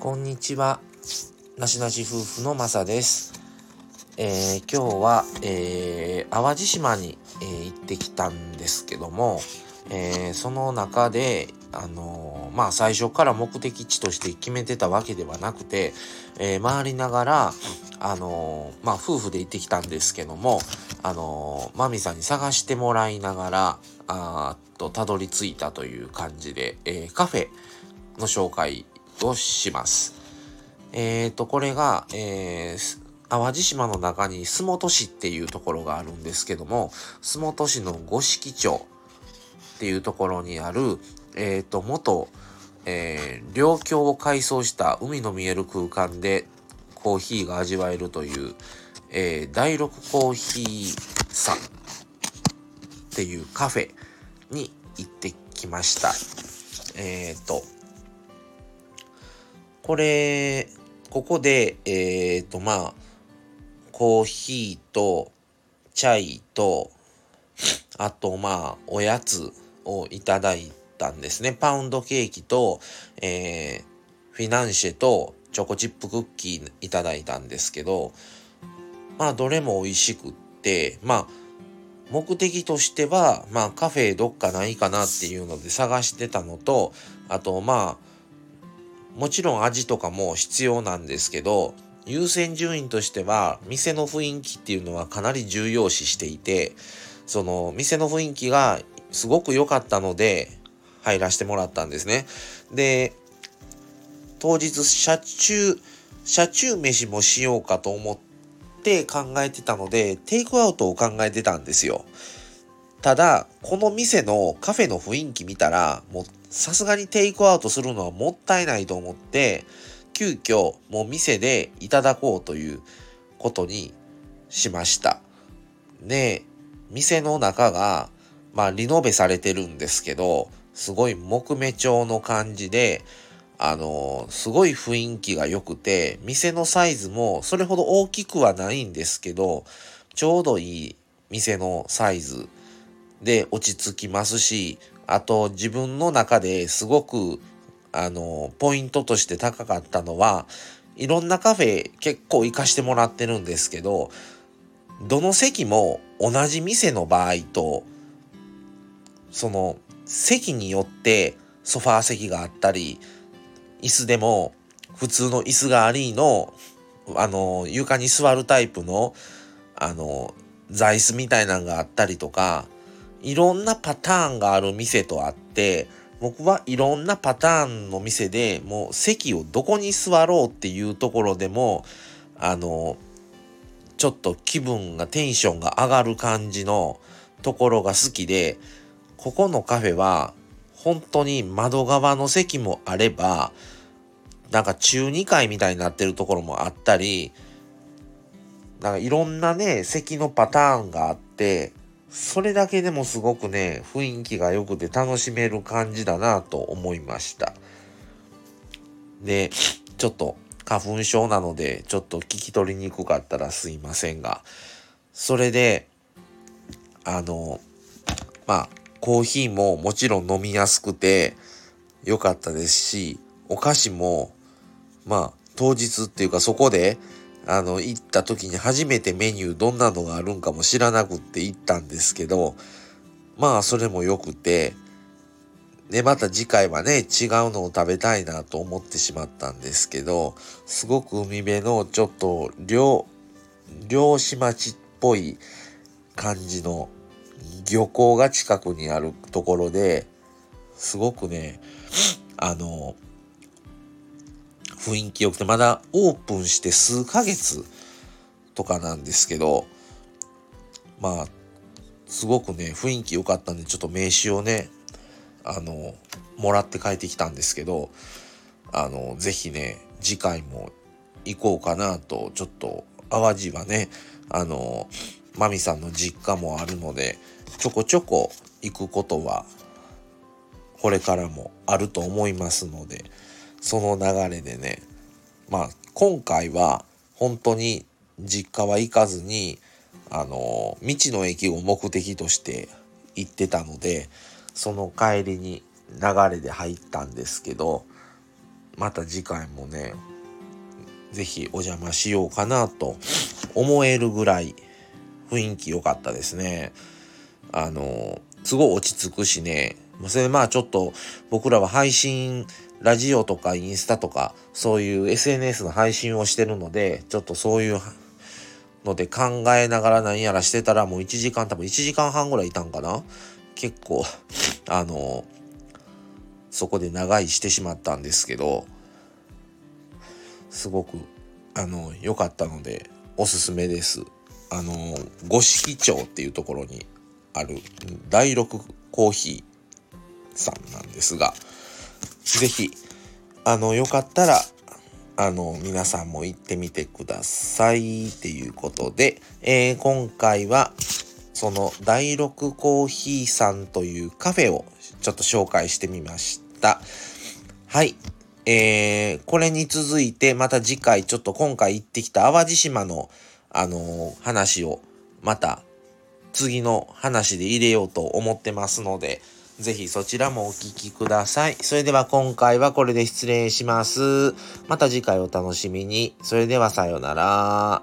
こんにちは。なしなし夫婦のまさです。えー、今日は、えー、淡路島に、えー、行ってきたんですけども、え、その中で、あの、まあ最初から目的地として決めてたわけではなくて、え、回りながら、あの、まあ夫婦で行ってきたんですけども、あのマミさんに探してもらいながら、あっと、たどり着いたという感じで、えカフェの紹介をします。えっ、ー、と、これが、えー、淡路島の中に洲本市っていうところがあるんですけども、洲本市の五色町っていうところにある、えっ、ー、と、元、えー、領境を改装した海の見える空間でコーヒーが味わえるという、えー、第六コーヒーさんっていうカフェに行ってきました。えっ、ー、と、これ、ここで、えっ、ー、と、まあ、コーヒーと、チャイと、あと、まあ、おやつをいただいたんですね。パウンドケーキと、えー、フィナンシェとチョコチップクッキーいただいたんですけど、まあ、どれも美味しくって、まあ、目的としては、まあ、カフェどっかないかなっていうので探してたのと、あと、まあ、もちろん味とかも必要なんですけど、優先順位としては、店の雰囲気っていうのはかなり重要視していて、その店の雰囲気がすごく良かったので、入らせてもらったんですね。で、当日、車中、車中飯もしようかと思って考えてたので、テイクアウトを考えてたんですよ。ただ、この店のカフェの雰囲気見たら、もうさすがにテイクアウトするのはもったいないと思って、急遽もう店でいただこうということにしました。で、店の中が、まあリノベされてるんですけど、すごい木目調の感じで、あのすごい雰囲気が良くて、店のサイズもそれほど大きくはないんですけど、ちょうどいい店のサイズで落ち着きますし、あと自分の中ですごくあのポイントとして高かったのはいろんなカフェ結構行かしてもらってるんですけどどの席も同じ店の場合とその席によってソファー席があったり椅子でも普通の椅子がありのあの床に座るタイプのあの座椅子みたいなのがあったりとかいろんなパターンがある店とあって、僕はいろんなパターンの店でもう席をどこに座ろうっていうところでも、あの、ちょっと気分がテンションが上がる感じのところが好きで、ここのカフェは本当に窓側の席もあれば、なんか中2階みたいになってるところもあったり、なんかいろんなね、席のパターンがあって、それだけでもすごくね、雰囲気が良くて楽しめる感じだなと思いました。で、ちょっと花粉症なので、ちょっと聞き取りにくかったらすいませんが、それで、あの、まあ、コーヒーももちろん飲みやすくて良かったですし、お菓子も、まあ、当日っていうかそこであの、行った時に初めてメニューどんなのがあるんかも知らなくって行ったんですけど、まあそれも良くて、で、また次回はね、違うのを食べたいなと思ってしまったんですけど、すごく海辺のちょっと漁、漁師町っぽい感じの漁港が近くにあるところで、すごくね、あの、雰囲気良くて、まだオープンして数ヶ月とかなんですけど、まあ、すごくね、雰囲気良かったんで、ちょっと名刺をね、あの、もらって帰ってきたんですけど、あの、ぜひね、次回も行こうかなと、ちょっと、淡路はね、あの、マミさんの実家もあるので、ちょこちょこ行くことは、これからもあると思いますので、その流れでねまあ今回は本当に実家は行かずにあの道の駅を目的として行ってたのでその帰りに流れで入ったんですけどまた次回もね、是非お邪魔しようかなと思えるぐらい雰囲気良かったですね。あの、すごい落ち着くしね、それまあちょっと僕らは配信、ラジオとかインスタとかそういう SNS の配信をしてるので、ちょっとそういうので考えながら何やらしてたらもう1時間多分1時間半ぐらいいたんかな結構あのそこで長居してしまったんですけどすごくあの良かったのでおすすめです。あの五色町っていうところにある第六コーヒーさんなんですが是非あのよかったらあの皆さんも行ってみてくださいっていうことで、えー、今回はその第六コーヒーさんというカフェをちょっと紹介してみました。はい。えー、これに続いてまた次回ちょっと今回行ってきた淡路島のあのー、話をまた次の話で入れようと思ってますので、ぜひそちらもお聴きください。それでは今回はこれで失礼します。また次回お楽しみに。それではさようなら。